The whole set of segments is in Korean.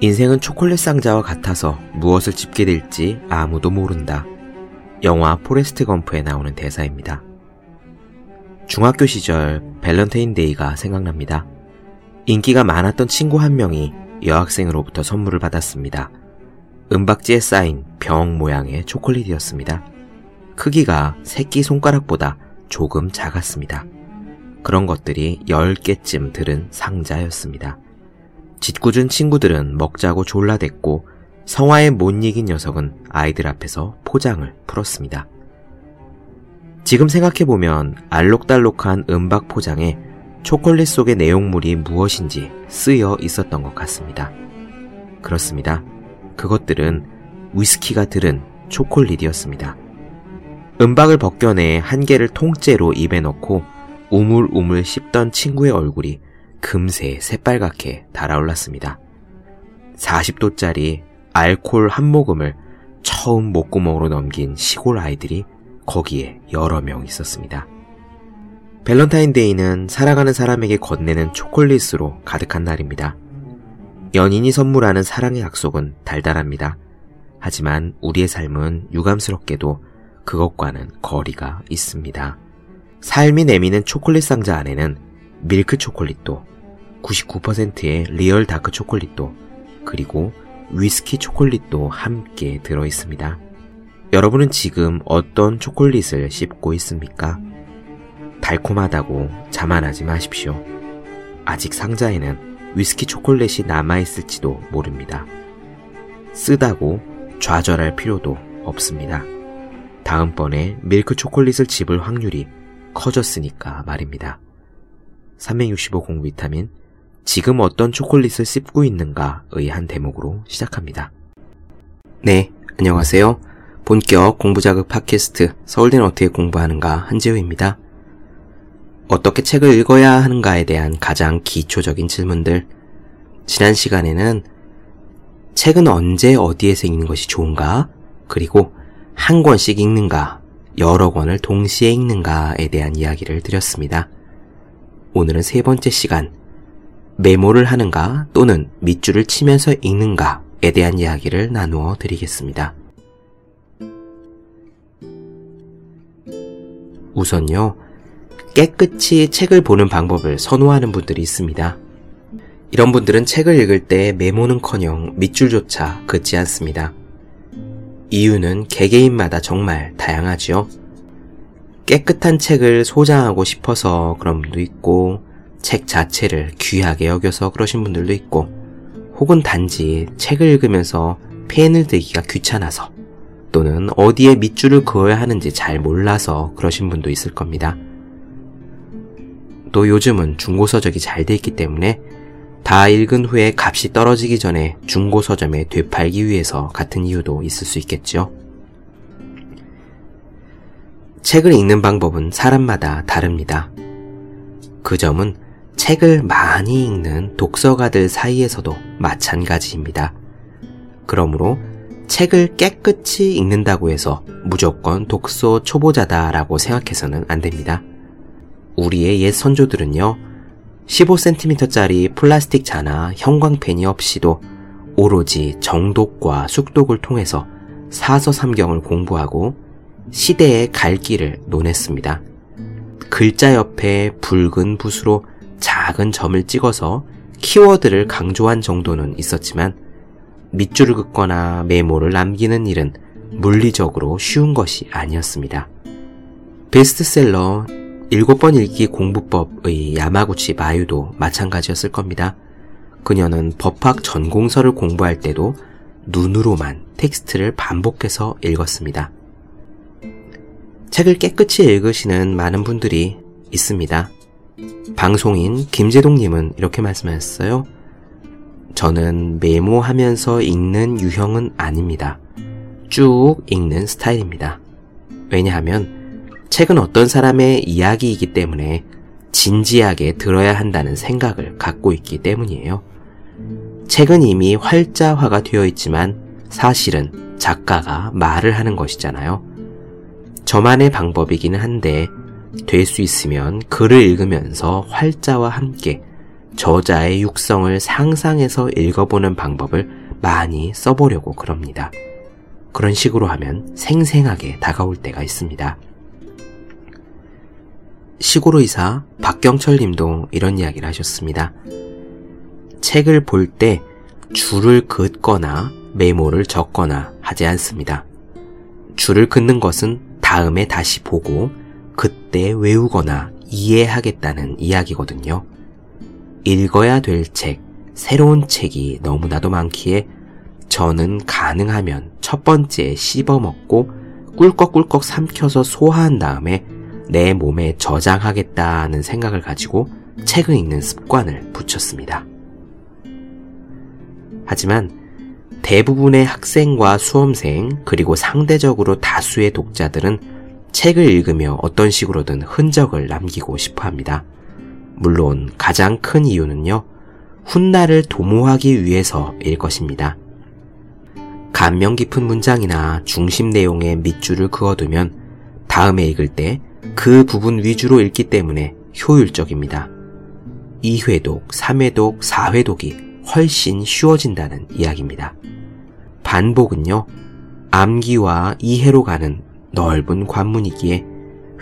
인생은 초콜릿 상자와 같아서 무엇을 집게 될지 아무도 모른다. 영화 포레스트 검프에 나오는 대사입니다. 중학교 시절 밸런테인데이가 생각납니다. 인기가 많았던 친구 한 명이 여학생으로부터 선물을 받았습니다. 은박지에 쌓인 병 모양의 초콜릿이었습니다. 크기가 새끼 손가락보다 조금 작았습니다. 그런 것들이 10개쯤 들은 상자였습니다. 짓궂은 친구들은 먹자고 졸라댔고 성화에 못 이긴 녀석은 아이들 앞에서 포장을 풀었습니다. 지금 생각해보면 알록달록한 은박 포장에 초콜릿 속의 내용물이 무엇인지 쓰여 있었던 것 같습니다. 그렇습니다. 그것들은 위스키가 들은 초콜릿이었습니다. 은박을 벗겨내 한 개를 통째로 입에 넣고 우물우물 씹던 친구의 얼굴이 금세 새빨갛게 달아올랐습니다. 40도짜리 알콜 한 모금을 처음 목구멍으로 넘긴 시골 아이들이 거기에 여러 명 있었습니다. 밸런타인데이는 살아가는 사람에게 건네는 초콜릿으로 가득한 날입니다. 연인이 선물하는 사랑의 약속은 달달합니다. 하지만 우리의 삶은 유감스럽게도 그것과는 거리가 있습니다. 삶이 내미는 초콜릿 상자 안에는 밀크 초콜릿도 99%의 real dark 초콜릿도 그리고 위스키 초콜릿도 함께 들어 있습니다. 여러분은 지금 어떤 초콜릿을 씹고 있습니까? 달콤하다고 자만하지 마십시오. 아직 상자에는 위스키 초콜릿이 남아있을지도 모릅니다. 쓰다고 좌절할 필요도 없습니다. 다음번에 밀크 초콜릿을 집을 확률이 커졌으니까 말입니다. 365 공 비타민 지금 어떤 초콜릿을 씹고 있는가의 한 대목으로 시작합니다. 네, 안녕하세요. 본격 공부자극 팟캐스트 서울대는 어떻게 공부하는가 한지우입니다. 어떻게 책을 읽어야 하는가에 대한 가장 기초적인 질문들. 지난 시간에는 책은 언제 어디에서 읽는 것이 좋은가? 그리고 한 권씩 읽는가? 여러 권을 동시에 읽는가에 대한 이야기를 드렸습니다. 오늘은 세 번째 시간, 메모를 하는가 또는 밑줄을 치면서 읽는가에 대한 이야기를 나누어 드리겠습니다. 우선요, 깨끗이 책을 보는 방법을 선호하는 분들이 있습니다. 이런 분들은 책을 읽을 때 메모는 커녕 밑줄조차 긋지 않습니다. 이유는 개개인마다 정말 다양하지요. 깨끗한 책을 소장하고 싶어서 그런 분도 있고, 책 자체를 귀하게 여겨서 그러신 분들도 있고, 혹은 단지 책을 읽으면서 펜을 들기가 귀찮아서, 또는 어디에 밑줄을 그어야 하는지 잘 몰라서 그러신 분도 있을 겁니다. 또 요즘은 중고서적이 잘 돼 있기 때문에 다 읽은 후에 값이 떨어지기 전에 중고서점에 되팔기 위해서 같은 이유도 있을 수 있겠죠. 책을 읽는 방법은 사람마다 다릅니다. 그 점은 책을 많이 읽는 독서가들 사이에서도 마찬가지입니다. 그러므로 책을 깨끗이 읽는다고 해서 무조건 독서 초보자다라고 생각해서는 안 됩니다. 우리의 옛 선조들은요, 15cm짜리 플라스틱 자나 형광펜이 없이도 오로지 정독과 숙독을 통해서 사서삼경을 공부하고 시대의 갈 길을 논했습니다. 글자 옆에 붉은 붓으로 작은 점을 찍어서 키워드를 강조한 정도는 있었지만 밑줄을 긋거나 메모를 남기는 일은 물리적으로 쉬운 것이 아니었습니다. 베스트셀러 7번 읽기 공부법의 야마구치 마유도 마찬가지였을 겁니다. 그녀는 법학 전공서를 공부할 때도 눈으로만 텍스트를 반복해서 읽었습니다. 책을 깨끗이 읽으시는 많은 분들이 있습니다. 방송인 김재동님은 이렇게 말씀하셨어요. 저는 메모하면서 읽는 유형은 아닙니다. 쭉 읽는 스타일입니다. 왜냐하면 책은 어떤 사람의 이야기이기 때문에 진지하게 들어야 한다는 생각을 갖고 있기 때문이에요. 책은 이미 활자화가 되어 있지만 사실은 작가가 말을 하는 것이잖아요. 저만의 방법이기는 한데 될 수 있으면 글을 읽으면서 활자와 함께 저자의 육성을 상상해서 읽어보는 방법을 많이 써보려고 그럽니다. 그런 식으로 하면 생생하게 다가올 때가 있습니다. 시골 의사 박경철 님도 이런 이야기를 하셨습니다. 책을 볼 때 줄을 긋거나 메모를 적거나 하지 않습니다. 줄을 긋는 것은 다음에 다시 보고 그때 외우거나 이해하겠다는 이야기거든요. 읽어야 될 책, 새로운 책이 너무나도 많기에 저는 가능하면 첫 번째 씹어먹고 꿀꺽꿀꺽 삼켜서 소화한 다음에 내 몸에 저장하겠다는 생각을 가지고 책을 읽는 습관을 붙였습니다. 하지만 대부분의 학생과 수험생 그리고 상대적으로 다수의 독자들은 책을 읽으며 어떤 식으로든 흔적을 남기고 싶어 합니다. 물론 가장 큰 이유는요, 훗날을 도모하기 위해서일 것입니다. 감명 깊은 문장이나 중심 내용의 밑줄을 그어두면 다음에 읽을 때 그 부분 위주로 읽기 때문에 효율적입니다. 2회독, 3회독, 4회독이 훨씬 쉬워진다는 이야기입니다. 반복은요, 암기와 이해로 가는 넓은 관문이기에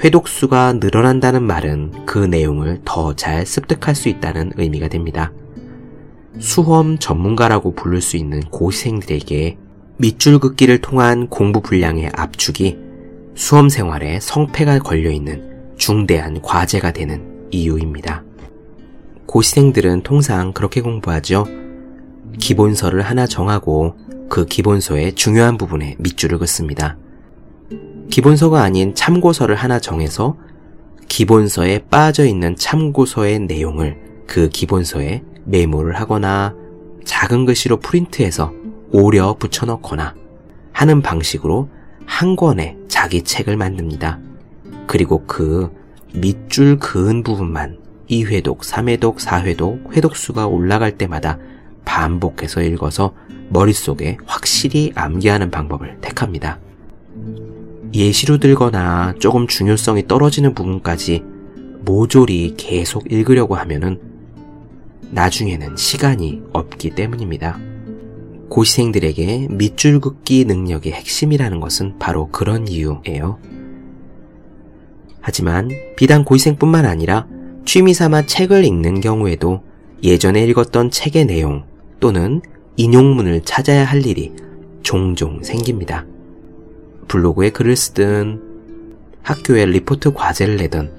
회독수가 늘어난다는 말은 그 내용을 더 잘 습득할 수 있다는 의미가 됩니다. 수험 전문가라고 부를 수 있는 고시생들에게 밑줄 긋기를 통한 공부 분량의 압축이 수험 생활에 성패가 걸려있는 중대한 과제가 되는 이유입니다. 고시생들은 통상 그렇게 공부하죠. 기본서를 하나 정하고 그 기본서의 중요한 부분에 밑줄을 긋습니다. 기본서가 아닌 참고서를 하나 정해서 기본서에 빠져 있는 참고서의 내용을 그 기본서에 메모를 하거나 작은 글씨로 프린트해서 오려 붙여넣거나 하는 방식으로 한 권의 자기 책을 만듭니다. 그리고 그 밑줄 그은 부분만 2회독, 3회독, 4회독, 회독수가 올라갈 때마다 반복해서 읽어서 머릿속에 확실히 암기하는 방법을 택합니다. 예시로 들거나 조금 중요성이 떨어지는 부분까지 모조리 계속 읽으려고 하면은 나중에는 시간이 없기 때문입니다. 고시생들에게 밑줄 긋기 능력의 핵심이라는 것은 바로 그런 이유예요. 하지만 비단 고시생뿐만 아니라 취미 삼아 책을 읽는 경우에도 예전에 읽었던 책의 내용 또는 인용문을 찾아야 할 일이 종종 생깁니다. 블로그에 글을 쓰든 학교에 리포트 과제를 내든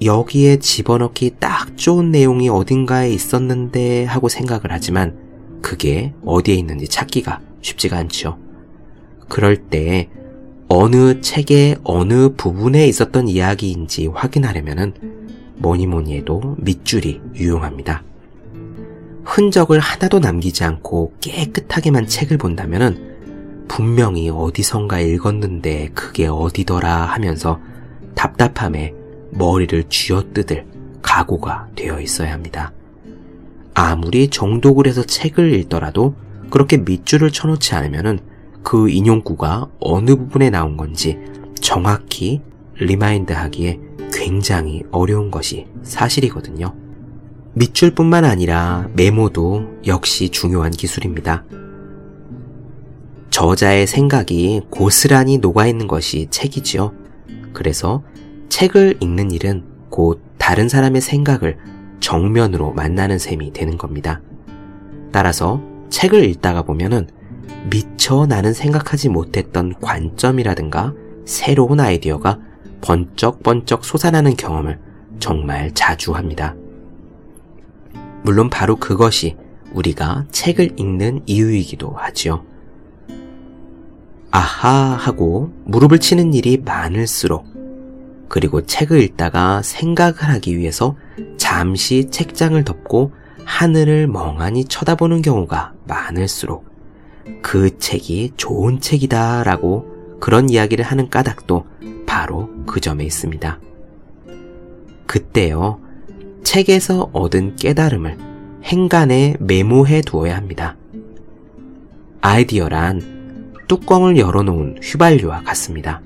여기에 집어넣기 딱 좋은 내용이 어딘가에 있었는데 하고 생각을 하지만 그게 어디에 있는지 찾기가 쉽지가 않죠. 그럴 때 어느 책의 어느 부분에 있었던 이야기인지 확인하려면은 뭐니 뭐니 해도 밑줄이 유용합니다. 흔적을 하나도 남기지 않고 깨끗하게만 책을 본다면은 분명히 어디선가 읽었는데 그게 어디더라 하면서 답답함에 머리를 쥐어뜯을 각오가 되어 있어야 합니다. 아무리 정독을 해서 책을 읽더라도 그렇게 밑줄을 쳐놓지 않으면 그 인용구가 어느 부분에 나온 건지 정확히 remind 하기에 굉장히 어려운 것이 사실이거든요. 밑줄뿐만 아니라 메모도 역시 중요한 기술입니다. 저자의 생각이 고스란히 녹아있는 것이 책이지요. 그래서 책을 읽는 일은 곧 다른 사람의 생각을 정면으로 만나는 셈이 되는 겁니다. 따라서 책을 읽다가 보면은 미처 나는 생각하지 못했던 관점이라든가 새로운 아이디어가 번쩍번쩍 솟아나는 경험을 정말 자주 합니다. 물론 바로 그것이 우리가 책을 읽는 이유이기도 하지요. 아하 하고 무릎을 치는 일이 많을수록 그리고 책을 읽다가 생각을 하기 위해서 잠시 책장을 덮고 하늘을 멍하니 쳐다보는 경우가 많을수록 그 책이 좋은 책이다 라고 그런 이야기를 하는 까닭도 바로 그 점에 있습니다. 그때요, 책에서 얻은 깨달음을 행간에 메모해 두어야 합니다. 아이디어란 뚜껑을 열어놓은 휘발유와 같습니다.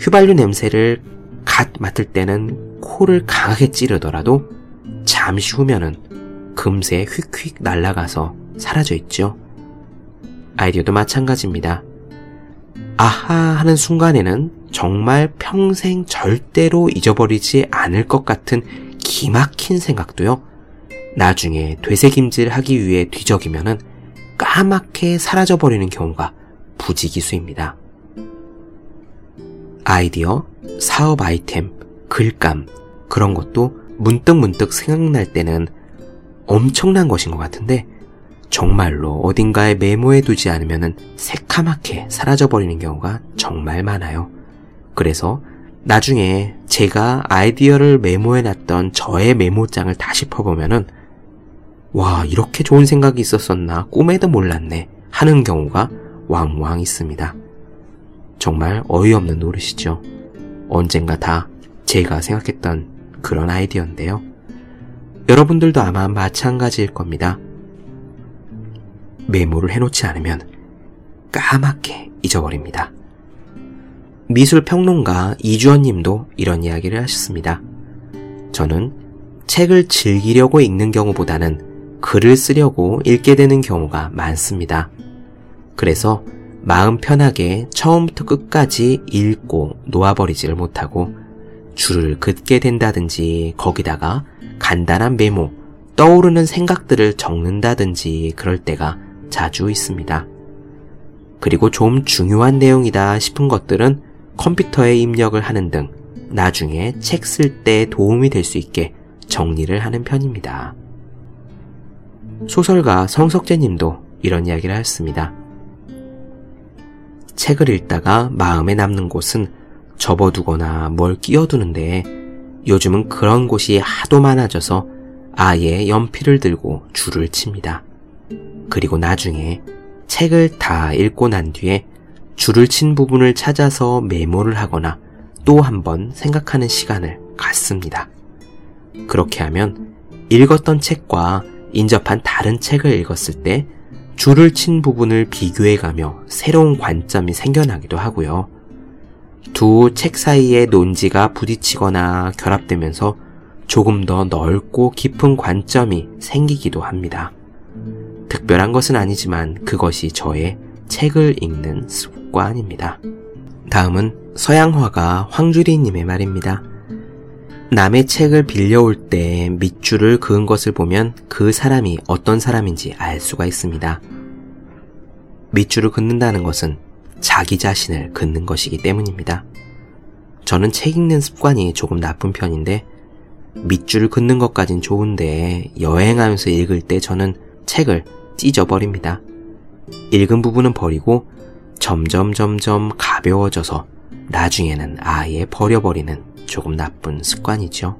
휘발유 냄새를 갓 맡을 때는 코를 강하게 찌르더라도 잠시 후면은 금세 휙휙 날아가서 사라져 있죠. 아이디어도 마찬가지입니다. 아하 하는 순간에는 정말 평생 절대로 잊어버리지 않을 것 같은 기막힌 생각도요. 나중에 되새김질 하기 위해 뒤적이면은 까맣게 사라져버리는 경우가 부지기수입니다. 아이디어, 사업 아이템, 글감, 그런 것도 문득문득 생각날 때는 엄청난 것인 것 같은데 정말로 어딘가에 메모해 두지 않으면 새카맣게 사라져버리는 경우가 정말 많아요. 그래서 나중에 제가 아이디어를 메모해 놨던 저의 메모장을 다시 퍼보면은 와, 이렇게 좋은 생각이 있었었나 꿈에도 몰랐네 하는 경우가 왕왕 있습니다. 정말 어이없는 노릇이죠. 언젠가 다 제가 생각했던 그런 아이디어인데요. 여러분들도 아마 마찬가지일 겁니다. 메모를 해놓지 않으면 까맣게 잊어버립니다. 미술 평론가 이주원 님도 이런 이야기를 하셨습니다. 저는 책을 즐기려고 읽는 경우보다는 글을 쓰려고 읽게 되는 경우가 많습니다. 그래서 마음 편하게 처음부터 끝까지 읽고 놓아버리지를 못하고 줄을 긋게 된다든지 거기다가 간단한 메모, 떠오르는 생각들을 적는다든지 그럴 때가 자주 있습니다. 그리고 좀 중요한 내용이다 싶은 것들은 컴퓨터에 입력을 하는 등 나중에 책 쓸 때 도움이 될 수 있게 정리를 하는 편입니다. 소설가 성석재 님도 이런 이야기를 하였습니다. 책을 읽다가 마음에 남는 곳은 접어두거나 뭘 끼워두는데 요즘은 그런 곳이 하도 많아져서 아예 연필을 들고 줄을 칩니다. 그리고 나중에 책을 다 읽고 난 뒤에 줄을 친 부분을 찾아서 메모를 하거나 또 한 번 생각하는 시간을 갖습니다. 그렇게 하면 읽었던 책과 인접한 다른 책을 읽었을 때 줄을 친 부분을 비교해가며 새로운 관점이 생겨나기도 하고요. 두 책 사이의 논지가 부딪히거나 결합되면서 조금 더 넓고 깊은 관점이 생기기도 합니다. 특별한 것은 아니지만 그것이 저의 책을 읽는 습관입니다. 다음은 서양화가 황주리님의 말입니다. 남의 책을 빌려올 때 밑줄을 그은 것을 보면 그 사람이 어떤 사람인지 알 수가 있습니다. 밑줄을 긋는다는 것은 자기 자신을 긋는 것이기 때문입니다. 저는 책 읽는 습관이 조금 나쁜 편인데 밑줄을 긋는 것까진 좋은데 여행하면서 읽을 때 저는 책을 찢어버립니다. 읽은 부분은 버리고 점점 점점 가벼워져서 나중에는 아예 버려버리는 조금 나쁜 습관이죠.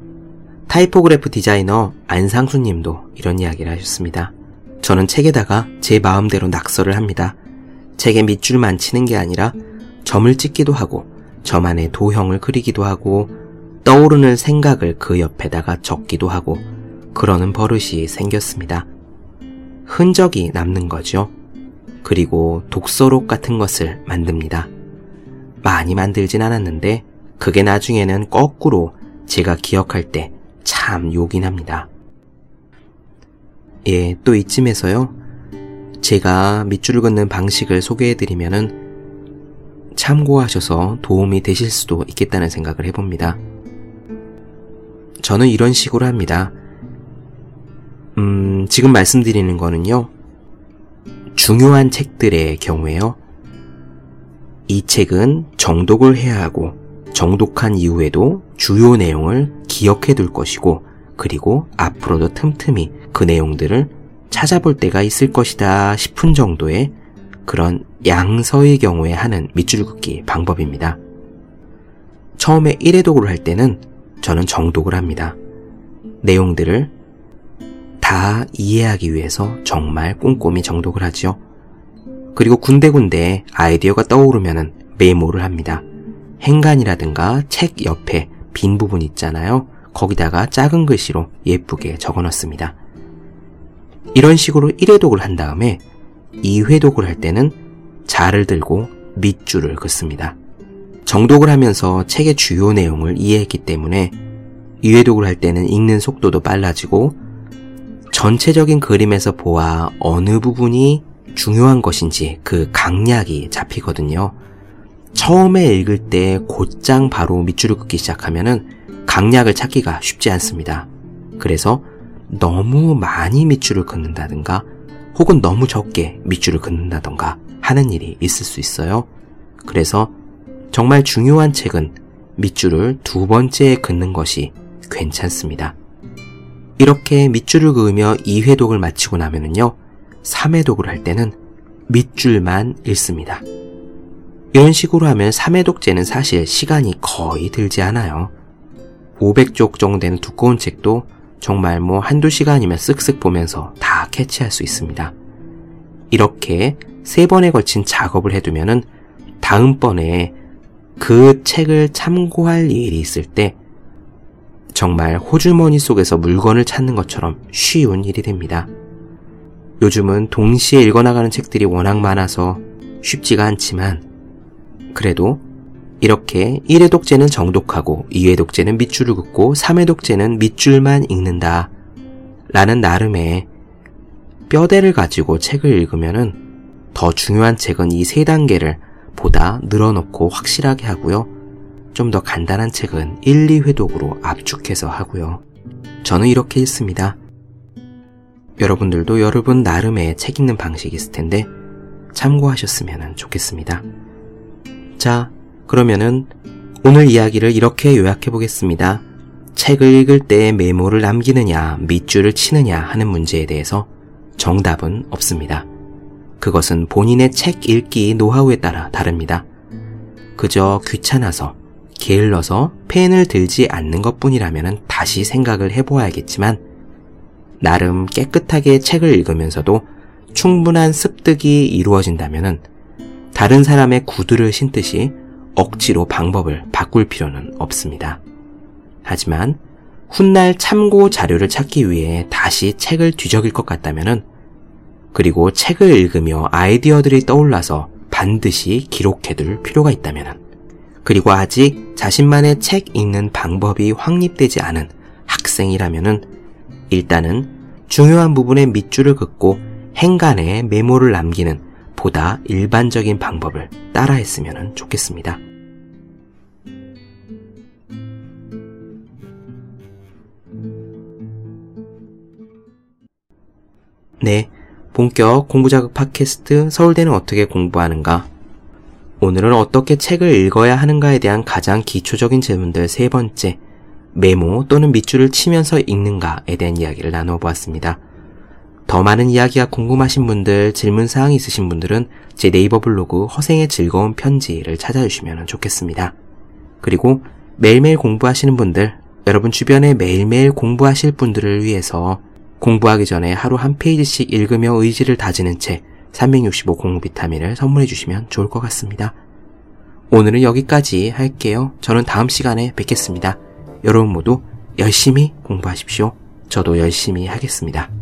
타이포그래피 디자이너 안상수 님도 이런 이야기를 하셨습니다. 저는 책에다가 제 마음대로 낙서를 합니다. 책에 밑줄만 치는 게 아니라 점을 찍기도 하고 저만의 도형을 그리기도 하고 떠오르는 생각을 그 옆에다가 적기도 하고 그러는 버릇이 생겼습니다. 흔적이 남는 거죠. 그리고 독서록 같은 것을 만듭니다. 많이 만들진 않았는데 그게 나중에는 거꾸로 제가 기억할 때참 요긴합니다. 예, 또 이쯤에서요. 제가 밑줄을 긋는 방식을 소개해드리면은 참고하셔서 도움이 되실 수도 있겠다는 생각을 해봅니다. 저는 이런 식으로 합니다. 음, 지금 말씀드리는 거는요. 중요한 책들의 경우에요. 이 책은 정독을 해야 하고 정독한 이후에도 주요 내용을 기억해 둘 것이고 그리고 앞으로도 틈틈이 그 내용들을 찾아볼 때가 있을 것이다 싶은 정도의 그런 양서의 경우에 하는 밑줄 긋기 방법입니다. 처음에 1회독을 할 때는 저는 정독을 합니다. 내용들을 다 이해하기 위해서 정말 꼼꼼히 정독을 하죠. 그리고 군데군데 아이디어가 떠오르면 메모를 합니다. 행간이라든가 책 옆에 빈 부분 있잖아요. 거기다가 작은 글씨로 예쁘게 적어 놨습니다. 이런 식으로 1회독을 한 다음에 2회독을 할 때는 자를 들고 밑줄을 긋습니다. 정독을 하면서 책의 주요 내용을 이해했기 때문에 이해독을 할 때는 읽는 속도도 빨라지고 전체적인 그림에서 보아 어느 부분이 중요한 것인지 그 강약이 잡히거든요. 처음에 읽을 때 곧장 바로 밑줄을 긋기 시작하면은 강약을 찾기가 쉽지 않습니다. 그래서 너무 많이 밑줄을 긋는다든가 혹은 너무 적게 밑줄을 긋는다던가 하는 일이 있을 수 있어요. 그래서 정말 중요한 책은 밑줄을 두 번째에 긋는 것이 괜찮습니다. 이렇게 밑줄을 그으며 2회독을 마치고 나면은요, 3회독을 할 때는 밑줄만 읽습니다. 이런 식으로 하면 3회독제는 사실 시간이 거의 들지 않아요. 500쪽 정도 되는 두꺼운 책도 정말 뭐 한두 시간이면 쓱쓱 보면서 다 캐치할 수 있습니다. 이렇게 세 번에 걸친 작업을 해두면은 다음번에 그 책을 참고할 일이 있을 때 정말 호주머니 속에서 물건을 찾는 것처럼 쉬운 일이 됩니다. 요즘은 동시에 읽어나가는 책들이 워낙 많아서 쉽지가 않지만 그래도 이렇게 1회 독재는 정독하고 2회 독재는 밑줄을 긋고 3회 독재는 밑줄만 읽는다 라는 나름의 뼈대를 가지고 책을 읽으면은 더 중요한 책은 이 세 단계를 보다 늘어놓고 확실하게 하고요. 좀 더 간단한 책은 1, 2회독으로 압축해서 하고요. 저는 이렇게 읽습니다. 여러분들도 여러분 나름의 책 읽는 방식이 있을 텐데 참고하셨으면 좋겠습니다. 자, 그러면은 오늘 이야기를 이렇게 요약해 보겠습니다. 책을 읽을 때 메모를 남기느냐, 밑줄을 치느냐 하는 문제에 대해서 정답은 없습니다. 그것은 본인의 책 읽기 노하우에 따라 다릅니다. 그저 귀찮아서, 게을러서 펜을 들지 않는 것 뿐이라면 다시 생각을 해보아야겠지만, 나름 깨끗하게 책을 읽으면서도 충분한 습득이 이루어진다면 다른 사람의 구두를 신듯이 억지로 방법을 바꿀 필요는 없습니다. 하지만 훗날 참고 자료를 찾기 위해 다시 책을 뒤적일 것 같다면 그리고 책을 읽으며 아이디어들이 떠올라서 반드시 기록해둘 필요가 있다면 그리고 아직 자신만의 책 읽는 방법이 확립되지 않은 학생이라면 일단은 중요한 부분에 밑줄을 긋고 행간에 메모를 남기는 보다 일반적인 방법을 따라했으면 좋겠습니다. 네. 본격 공부자극 팟캐스트 서울대는 어떻게 공부하는가? 오늘은 어떻게 책을 읽어야 하는가에 대한 가장 기초적인 질문들 세 번째, 메모 또는 밑줄을 치면서 읽는가에 대한 이야기를 나누어 보았습니다. 더 많은 이야기가 궁금하신 분들, 질문사항 있으신 분들은 제 네이버 블로그 허생의 즐거운 편지를 찾아주시면 좋겠습니다. 그리고 매일매일 공부하시는 분들, 여러분 주변에 매일매일 공부하실 분들을 위해서 공부하기 전에 하루 한 페이지씩 읽으며 의지를 다지는 책 365 공부 비타민을 선물해 주시면 좋을 것 같습니다. 오늘은 여기까지 할게요. 저는 다음 시간에 뵙겠습니다. 여러분 모두 열심히 공부하십시오. 저도 열심히 하겠습니다.